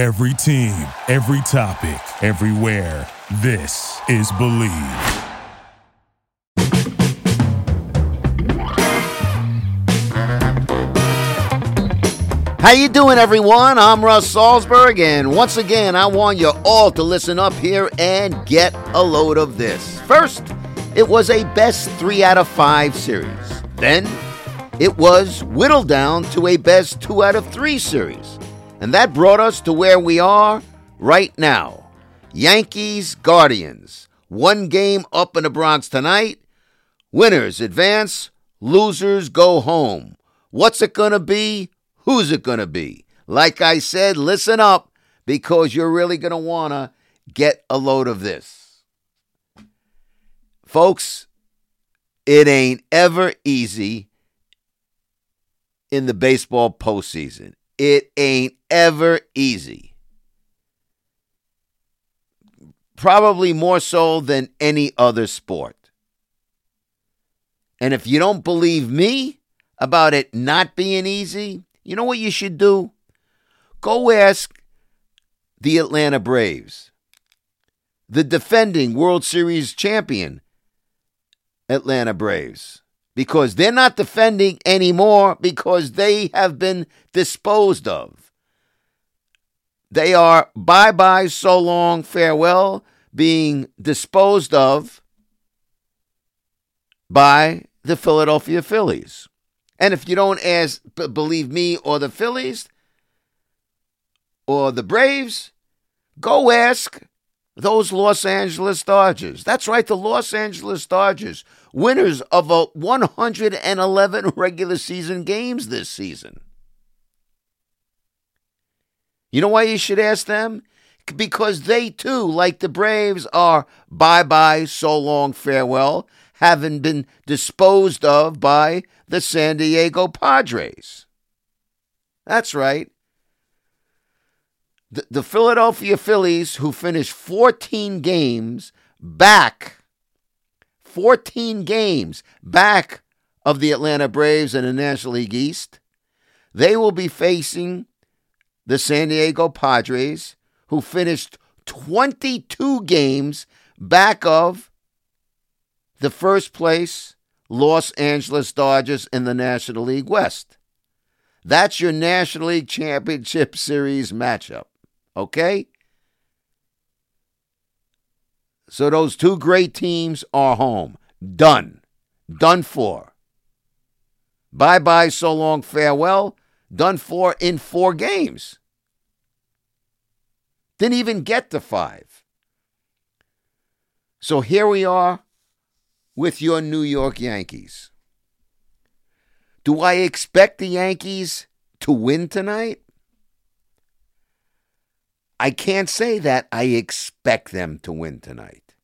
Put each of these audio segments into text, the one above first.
Every team, every topic, everywhere. This is Bleav. How you doing, everyone? I'm Russ Salzberg, and once again, I want you all to listen up here and get a load of this. First, it was a best three out of five series. Then, it was whittled down to a best two out of three series. And that brought us to where we are right now. Yankees Guardians. One game up in the Bronx tonight. Winners advance, losers go home. What's it going to be? Who's it going to be? Like I said, listen up because you're really going to want to get a load of this. Folks, it ain't ever easy in the baseball postseason. It ain't ever easy. Probably more so than any other sport. And if you don't believe me about it not being easy, you know what you should do? Go ask the Atlanta Braves, the defending World Series champion Atlanta Braves, because they're not defending anymore because they have been disposed of. They are bye bye, so long, farewell, being disposed of by the Philadelphia Phillies. And if you don't ask, believe me or the Phillies or the Braves, go ask those Los Angeles Dodgers. That's right, the Los Angeles Dodgers, winners of a 111 regular season games this season. You know why you should ask them? Because they too, like the Braves, are bye bye, so long, farewell, having been disposed of by the San Diego Padres. That's right. The, the Philadelphia Phillies, who finished 14 games back, 14 games back of the Atlanta Braves in the National League East, they will be facing the San Diego Padres, who finished 22 games back of the first place Los Angeles Dodgers in the National League West. That's your National League Championship Series matchup. Okay? So those two great teams are home. Done. Done for. Bye bye, so long, farewell. Done for in four games. Didn't even get to five. So here we are with your New York Yankees. Do I expect the Yankees to win tonight? I can't say that I expect them to win tonight.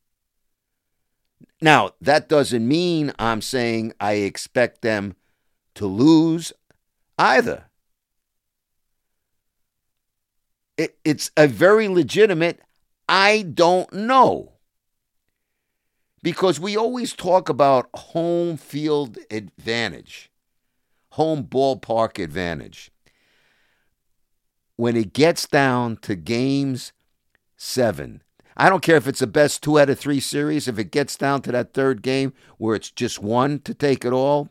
Now, that doesn't mean I'm saying I expect them to lose either. It, it's a very legitimate, I don't know. Because we always talk about home field advantage, home ballpark advantage. When it gets down to games seven, I don't care if it's the best two out of three series, if it gets down to that third game where it's just one to take it all,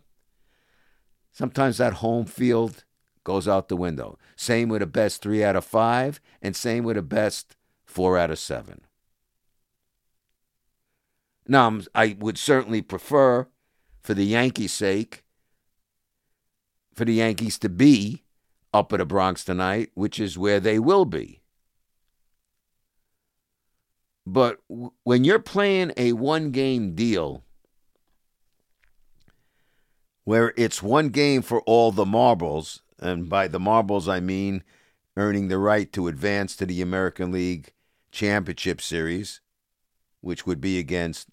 sometimes that home field goes out the window. Same with a best three out of five, and same with a best four out of seven. Now, I would certainly prefer, for the Yankees' sake, for the Yankees to be up at the Bronx tonight, which is where they will be. But when you're playing a one game deal where it's one game for all the marbles, and by the marbles I mean earning the right to advance to the American League Championship Series, which would be against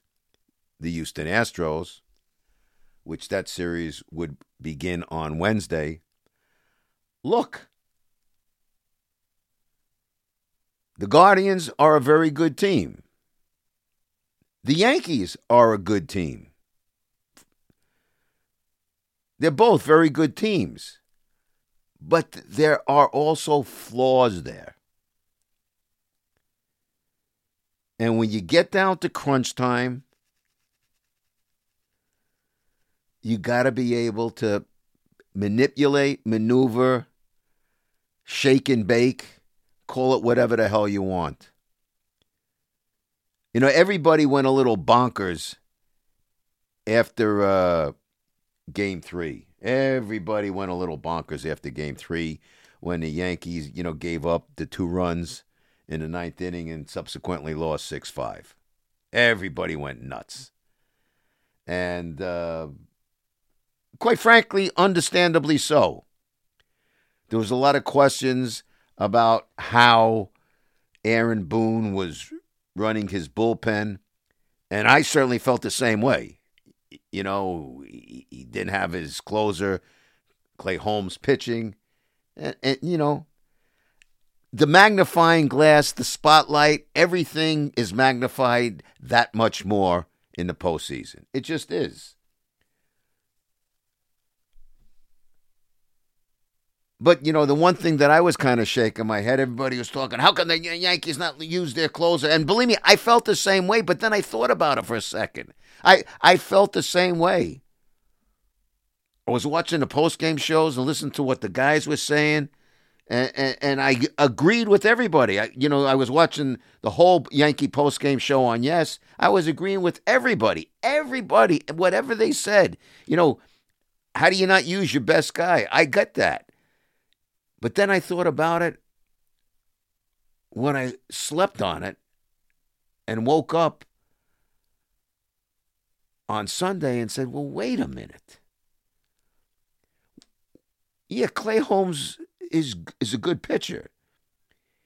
the Houston Astros, which that series would begin on Wednesday. Look, the Guardians are a very good team. The Yankees are a good team. They're both very good teams. But there are also flaws there. And when you get down to crunch time, you got to be able to manipulate, maneuver, shake and bake, call it whatever the hell you want. You know, everybody went a little bonkers after uh, game three. Everybody went a little bonkers after game three when the Yankees, you know, gave up the two runs in the ninth inning and subsequently lost 6 5. Everybody went nuts. And uh, quite frankly, understandably so. There was a lot of questions about how Aaron Boone was running his bullpen, and I certainly felt the same way. You know, he, didn't have his closer, Clay Holmes, pitching, and, and you know, the magnifying glass, the spotlight, everything is magnified that much more in the postseason. It just is. But you know, the one thing that I was kind of shaking my head, everybody was talking, how can the Yankees not use their closer? And believe me, I felt the same way, but then I thought about it for a second. I, I felt the same way. I was watching the post game shows and listening to what the guys were saying, and, and, and I agreed with everybody. I, you know, I was watching the whole Yankee post game show on Yes. I was agreeing with everybody, everybody, whatever they said. You know, how do you not use your best guy? I get that. But then I thought about it when I slept on it and woke up on Sunday and said, well, wait a minute. Yeah, Clay Holmes is is a good pitcher.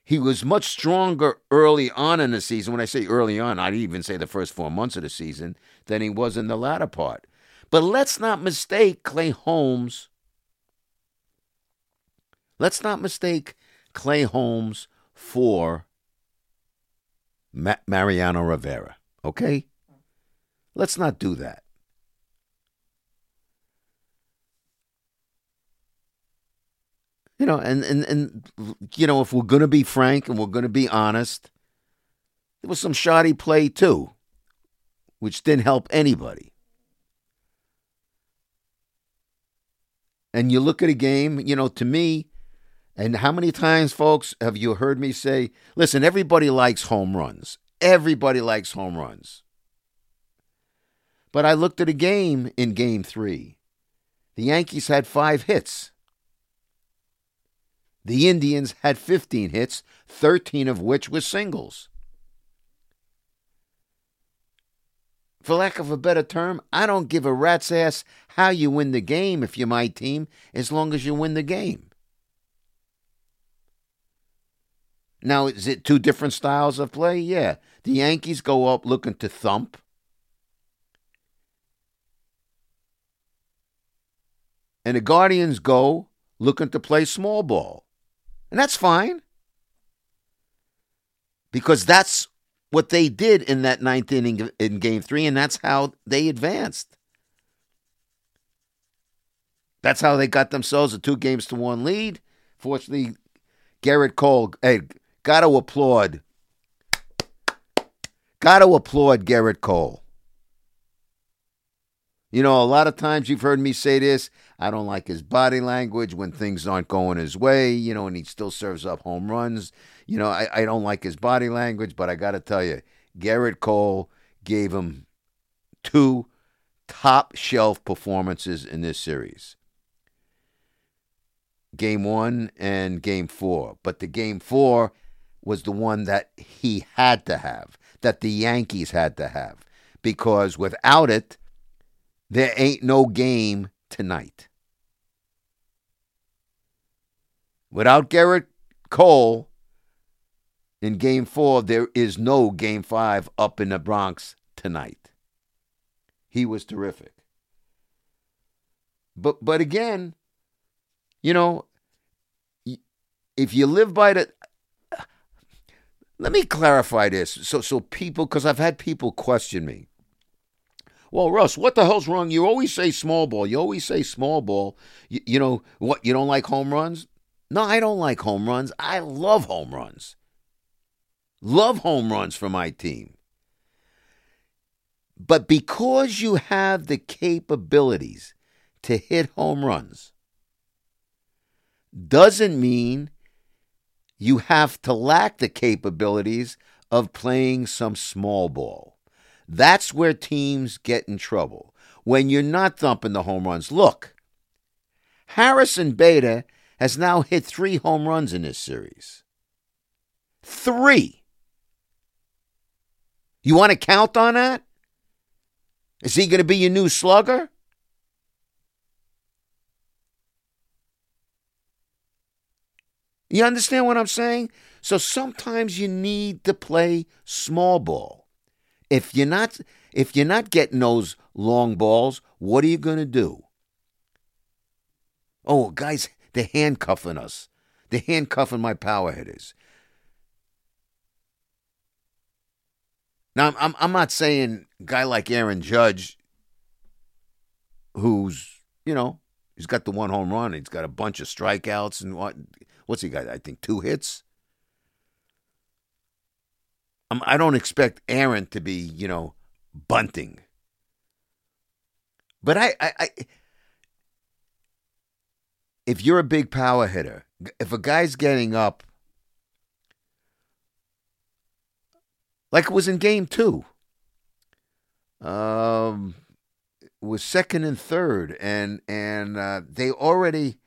He was much stronger early on in the season. When I say early on, I'd even say the first four months of the season than he was in the latter part. But let's not mistake Clay Holmes Let's not mistake Clay Holmes for Ma- Mariano Rivera, okay? Let's not do that. You know, and, and, and you know, if we're going to be frank and we're going to be honest, there was some shoddy play too, which didn't help anybody. And you look at a game, you know, to me, and how many times, folks, have you heard me say, listen, everybody likes home runs. Everybody likes home runs. But I looked at a game in game three. The Yankees had five hits. The Indians had 15 hits, 13 of which were singles. For lack of a better term, I don't give a rat's ass how you win the game if you're my team, as long as you win the game. Now, is it two different styles of play? Yeah. The Yankees go up looking to thump. And the Guardians go looking to play small ball. And that's fine. Because that's what they did in that ninth inning in game three, and that's how they advanced. That's how they got themselves a two games to one lead. Fortunately, Gerrit Cole, hey, Got to applaud. Got to applaud Gerrit Cole. You know, a lot of times you've heard me say this. I don't like his body language when things aren't going his way, you know, and he still serves up home runs. You know, I, I don't like his body language, but I got to tell you, Gerrit Cole gave him two top shelf performances in this series game one and game four. But the game four was the one that he had to have, that the Yankees had to have, because without it, there ain't no game tonight. Without Gerrit Cole in game four, there is no game five up in the Bronx tonight. He was terrific. But but again, you know, if you live by the let me clarify this so so people because I've had people question me. Well, Russ, what the hell's wrong? You always say small ball. You always say small ball. You, you know what? You don't like home runs? No, I don't like home runs. I love home runs. Love home runs for my team. But because you have the capabilities to hit home runs, doesn't mean you have to lack the capabilities of playing some small ball. That's where teams get in trouble. When you're not thumping the home runs. Look, Harrison Bader has now hit three home runs in this series. Three. You want to count on that? Is he going to be your new slugger? You understand what I'm saying? So sometimes you need to play small ball. If you're not if you're not getting those long balls, what are you going to do? Oh, guys, they're handcuffing us. They're handcuffing my power hitters. Now, I'm, I'm not saying guy like Aaron Judge, who's, you know, he's got the one home run, he's got a bunch of strikeouts and what, what's he got? I think two hits. I'm, I don't expect Aaron to be, you know, bunting. But I, I, I, if you're a big power hitter, if a guy's getting up like it was in game two. Um, was second and third, and and uh, they already,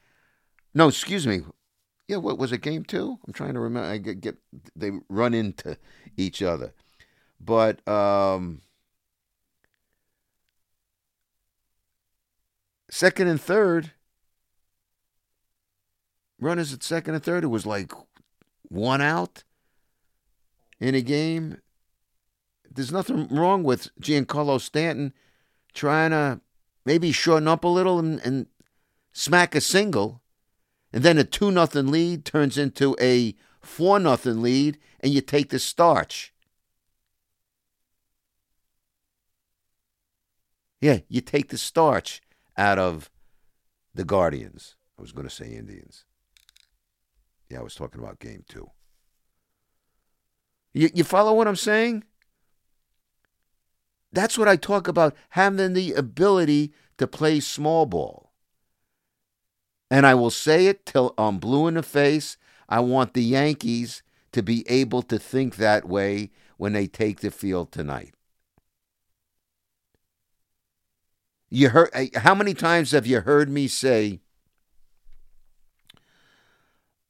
no, excuse me, yeah, what was it? Game two? I'm trying to remember. I get, get they run into each other, but um, second and third, runners at second and third. It was like one out in a game, there's nothing wrong with Giancarlo Stanton trying to maybe shorten up a little and, and smack a single, and then a two nothing lead turns into a four nothing lead, and you take the starch. Yeah, you take the starch out of the Guardians. I was going to say Indians. Yeah, I was talking about game two. You, you follow what I'm saying? That's what I talk about having the ability to play small ball. And I will say it till I'm blue in the face. I want the Yankees to be able to think that way when they take the field tonight. You heard how many times have you heard me say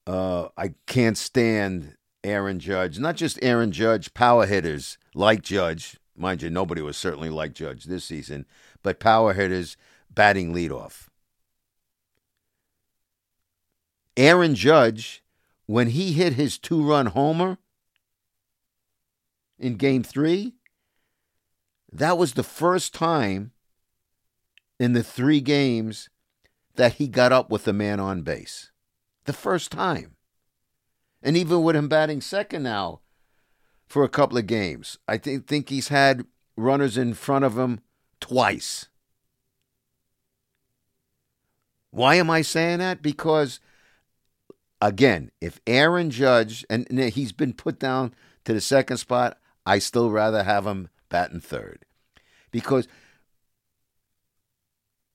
uh, I can't stand Aaron Judge, not just Aaron Judge, power hitters like Judge, Mind you, nobody was certainly like Judge this season, but power hitters batting leadoff. Aaron Judge, when he hit his two run homer in game three, that was the first time in the three games that he got up with a man on base. The first time. And even with him batting second now, for a couple of games. I think think he's had runners in front of him twice. Why am I saying that? Because again, if Aaron Judge and he's been put down to the second spot, I still rather have him batting third. Because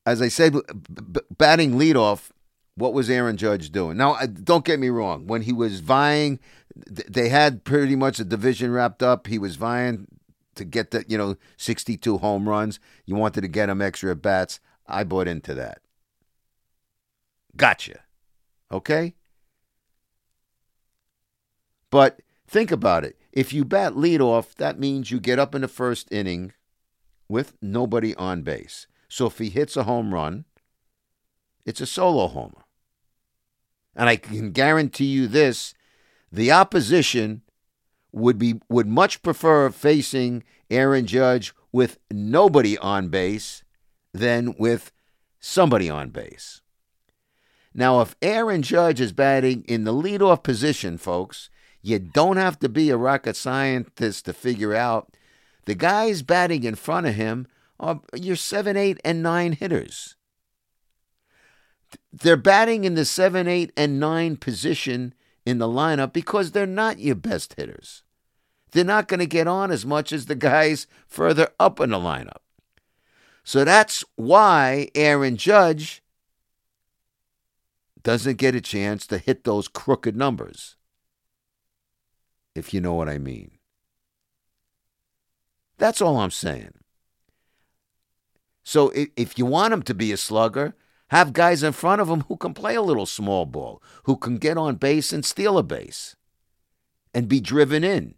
as I said, b- batting leadoff, what was Aaron Judge doing? Now, don't get me wrong. When he was vying they had pretty much the division wrapped up. He was vying to get the you know 62 home runs. You wanted to get him extra at bats. I bought into that. Gotcha. Okay? But think about it. If you bat leadoff, that means you get up in the first inning with nobody on base. So if he hits a home run, it's a solo homer. And I can guarantee you this the opposition would be would much prefer facing Aaron Judge with nobody on base than with somebody on base. Now, if Aaron Judge is batting in the leadoff position, folks, you don't have to be a rocket scientist to figure out the guys batting in front of him are your seven, eight, and nine hitters. They're batting in the seven, eight, and nine position in the lineup because they're not your best hitters. they're not going to get on as much as the guys further up in the lineup. So that's why Aaron Judge doesn't get a chance to hit those crooked numbers, if you know what I mean. That's all I'm saying. So if you want him to be a slugger, have guys in front of him who can play a little small ball, who can get on base and steal a base and be driven in.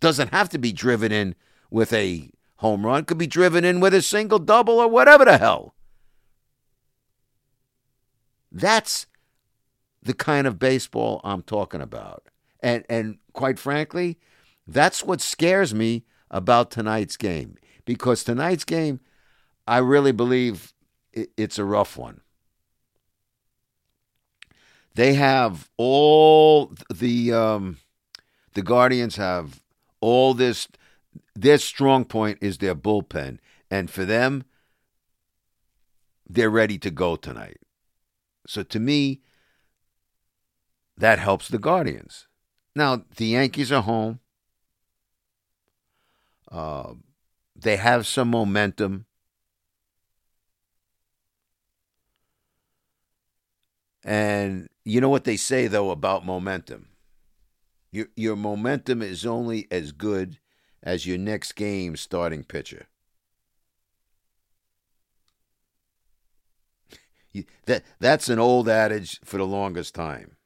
Doesn't have to be driven in with a home run, could be driven in with a single, double, or whatever the hell. That's the kind of baseball I'm talking about. And and quite frankly, that's what scares me about tonight's game because tonight's game I really believe it's a rough one. They have all the um, the Guardians have all this. Their strong point is their bullpen, and for them, they're ready to go tonight. So to me, that helps the Guardians. Now the Yankees are home. Uh, they have some momentum. And you know what they say, though, about momentum? Your, your momentum is only as good as your next game starting pitcher. that, that's an old adage for the longest time.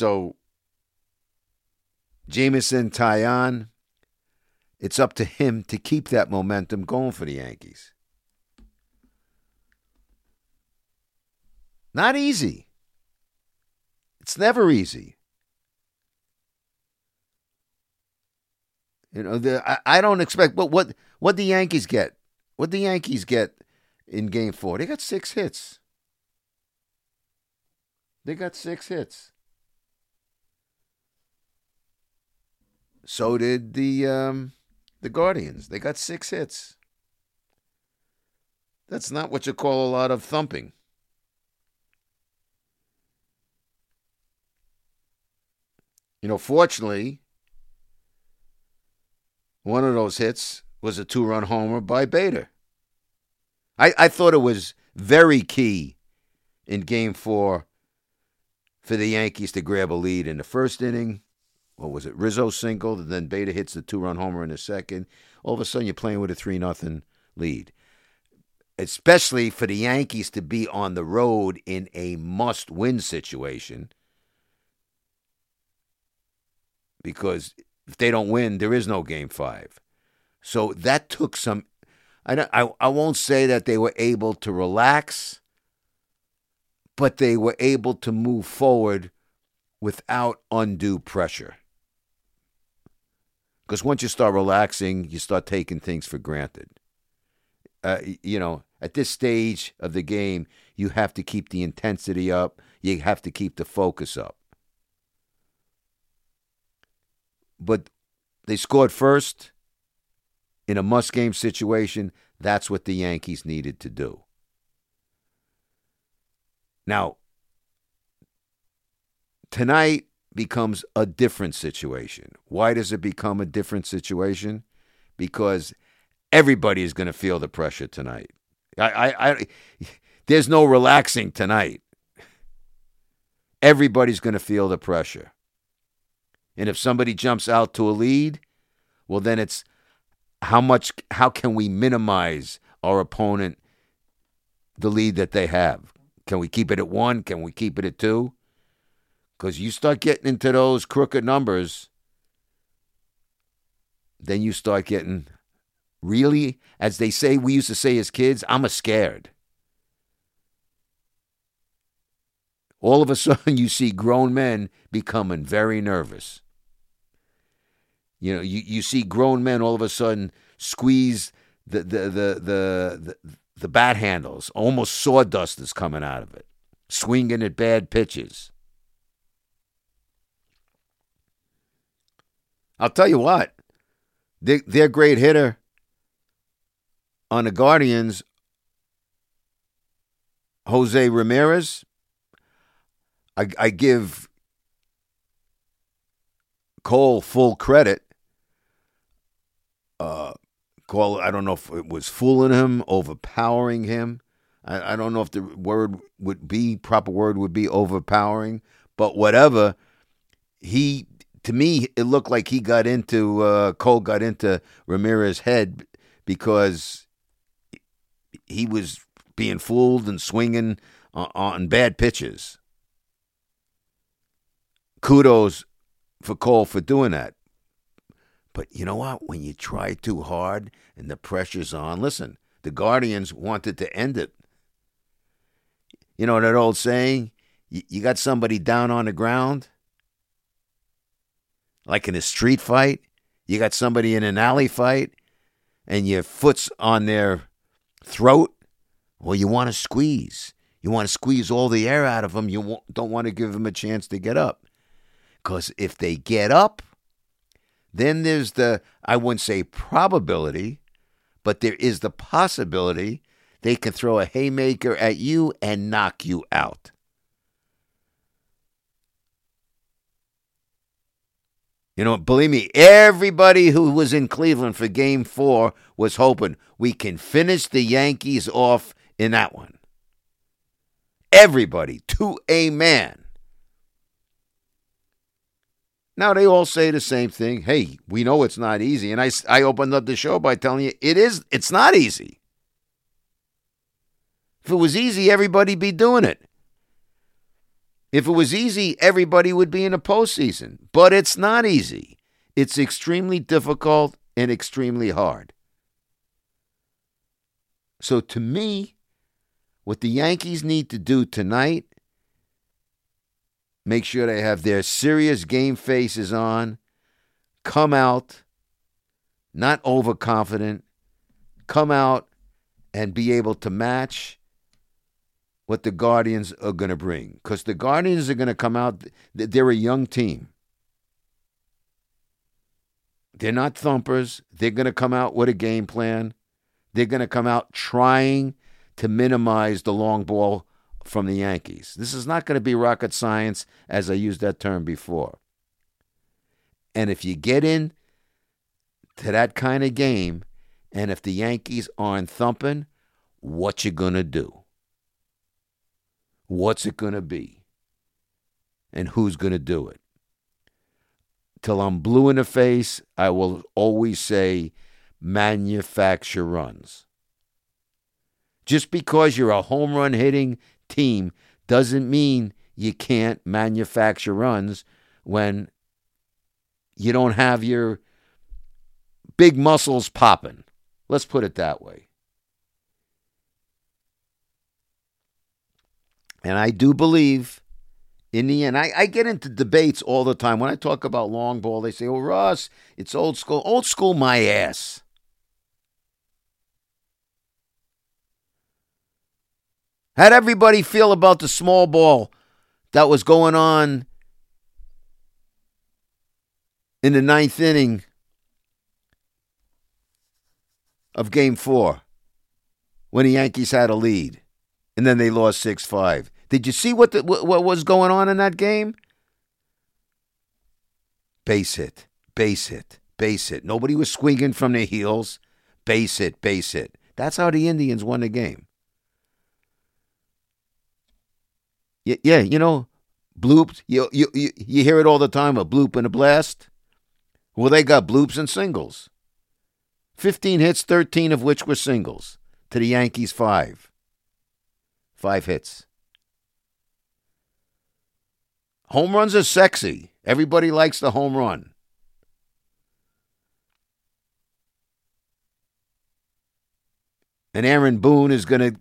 So, Jameson Taillon, it's up to him to keep that momentum going for the Yankees. Not easy. It's never easy. You know, the, I, I don't expect. But what what the Yankees get? What the Yankees get in Game Four? They got six hits. They got six hits. So did the um, the Guardians. They got six hits. That's not what you call a lot of thumping. You know, fortunately, one of those hits was a two run homer by Bader. I, I thought it was very key in game four for the Yankees to grab a lead in the first inning. What was it? Rizzo single, then Bader hits the two run homer in the second. All of a sudden, you're playing with a 3 nothing lead. Especially for the Yankees to be on the road in a must win situation because if they don't win, there is no game five. So that took some. I, I, I won't say that they were able to relax, but they were able to move forward without undue pressure. Because once you start relaxing, you start taking things for granted. Uh, you know, at this stage of the game, you have to keep the intensity up, you have to keep the focus up. but they scored first in a must game situation. That's what the Yankees needed to do. Now, tonight becomes a different situation. Why does it become a different situation? Because everybody is going to feel the pressure tonight. I, I, I, there's no relaxing tonight. Everybody's going to feel the pressure. And if somebody jumps out to a lead, well, then it's how much, how can we minimize our opponent, the lead that they have? Can we keep it at one? Can we keep it at two? Because you start getting into those crooked numbers, then you start getting really, as they say, we used to say as kids, I'm a scared. All of a sudden, you see grown men becoming very nervous. You know, you, you see grown men all of a sudden squeeze the the the the the, the bat handles. Almost sawdust is coming out of it. Swinging at bad pitches. I'll tell you what, they, their great hitter on the Guardians, Jose Ramirez. I, I give Cole full credit. Uh, Cole, I don't know if it was fooling him, overpowering him. I, I don't know if the word would be proper word would be overpowering, but whatever. He to me, it looked like he got into uh, Cole got into Ramirez's head because he was being fooled and swinging on, on bad pitches. Kudos for Cole for doing that. But you know what? When you try too hard and the pressure's on, listen, the Guardians wanted to end it. You know that old saying? You got somebody down on the ground, like in a street fight. You got somebody in an alley fight, and your foot's on their throat. Well, you want to squeeze. You want to squeeze all the air out of them. You don't want to give them a chance to get up. Because if they get up, then there's the, I wouldn't say probability, but there is the possibility they can throw a haymaker at you and knock you out. You know, believe me, everybody who was in Cleveland for game four was hoping we can finish the Yankees off in that one. Everybody, to a man. Now they all say the same thing. Hey, we know it's not easy. And I, I opened up the show by telling you it is, it's not easy. If it was easy, everybody'd be doing it. If it was easy, everybody would be in a postseason. But it's not easy. It's extremely difficult and extremely hard. So to me, what the Yankees need to do tonight, make sure they have their serious game faces on, come out, not overconfident, come out and be able to match what the Guardians are going to bring. Because the Guardians are going to come out, they're a young team. They're not thumpers. They're going to come out with a game plan. They're going to come out trying to minimize the long ball from the Yankees. This is not going to be rocket science, as I used that term before. And if you get in to that kind of game, and if the Yankees aren't thumping, what you gonna do? What's it going to be? And who's going to do it? Till I'm blue in the face, I will always say manufacture runs. Just because you're a home run hitting team doesn't mean you can't manufacture runs when you don't have your big muscles popping. Let's put it that way. And I do believe in the end, I, I, get into debates all the time. When I talk about long ball, they say, oh, Russ, it's old school. Old school, my ass. How'd everybody feel about the small ball that was going on in the ninth inning of game four when the Yankees had a lead? And then they lost 6 5. Did you see what, the, what, was going on in that game? Base hit, base hit, base hit. Nobody was swinging from their heels. Base hit, base hit. That's how the Indians won the game. Yeah, yeah you know, bloops. You, you, you, you hear it all the time a bloop and a blast. Well, they got bloops and singles. 15 hits, 13 of which were singles, to the Yankees' five. Five hits. Home runs are sexy. Everybody likes the home run. And Aaron Boone is going to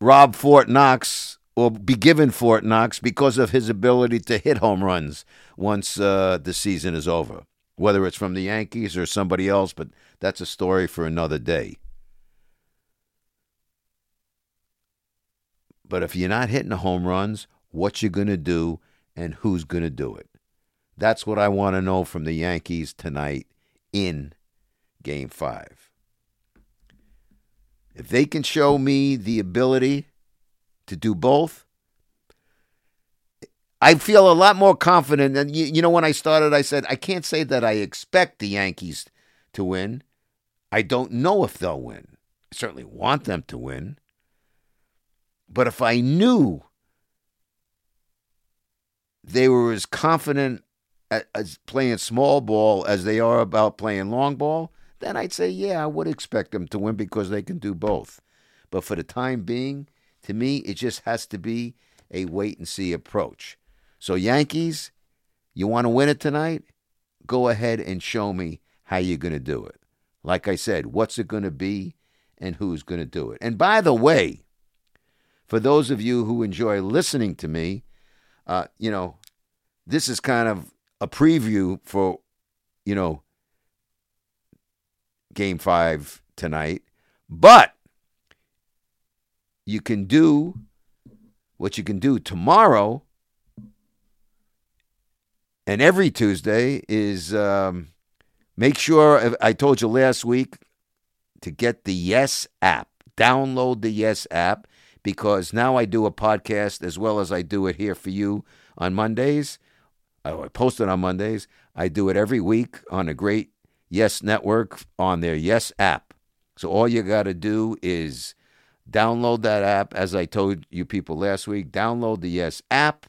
rob Fort Knox or be given Fort Knox because of his ability to hit home runs once uh, the season is over, whether it's from the Yankees or somebody else, but that's a story for another day. But if you're not hitting the home runs, what you going to do and who's going to do it? That's what I want to know from the Yankees tonight in game 5. If they can show me the ability to do both, I feel a lot more confident. And you, you know, when I started, I said I can't say that I expect the Yankees to win. I don't know if they'll win. I certainly want them to win. But if I knew they were as confident as playing small ball as they are about playing long ball, then I'd say, yeah, I would expect them to win because they can do both. But for the time being, to me, it just has to be a wait and see approach. So, Yankees, you want to win it tonight? Go ahead and show me how you're going to do it. Like I said, what's it going to be and who's going to do it? And by the way, for those of you who enjoy listening to me, uh, you know, this is kind of a preview for, you know, game five tonight. But you can do what you can do tomorrow and every Tuesday is um, make sure I told you last week to get the Yes app. Download the Yes app because now I do a podcast as well as I do it here for you on Mondays. I post it on Mondays. I do it every week on a great Yes Network on their Yes app. So all you got to do is download that app. As I told you people last week, download the Yes app,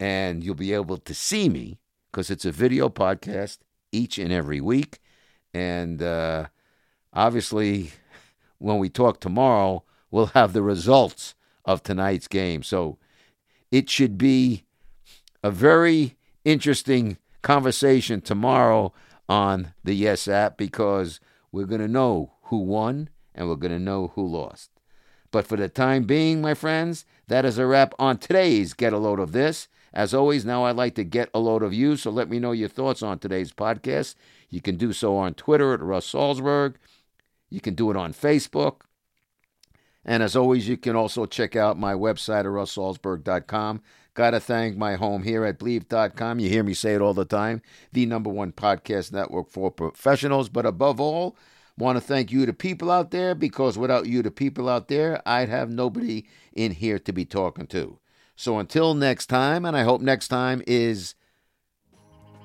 and you'll be able to see me because it's a video podcast each and every week. And uh, obviously, when we talk tomorrow, we'll have the results of tonight's game. So it should be a very interesting conversation tomorrow on the Yes app because we're going to know who won and we're going to know who lost. But for the time being, my friends, that is a wrap on today's Get a Load of This. As always, now I'd like to get a load of you, so let me know your thoughts on today's podcast. You can do so on Twitter at Russ Salzberg. You can do it on Facebook. And as always, you can also check out my website at russsalzberg.com. Got to thank my home here at Bleav.com. You hear me say it all the time the number one podcast network for professionals. But above all, want to thank you, the people out there, because without you, the people out there, I'd have nobody in here to be talking to. So until next time, and I hope next time is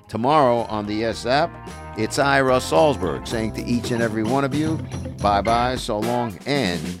tomorrow on the Yes app, it's I, Russ Salzberg, saying to each and every one of you, bye bye, so long, and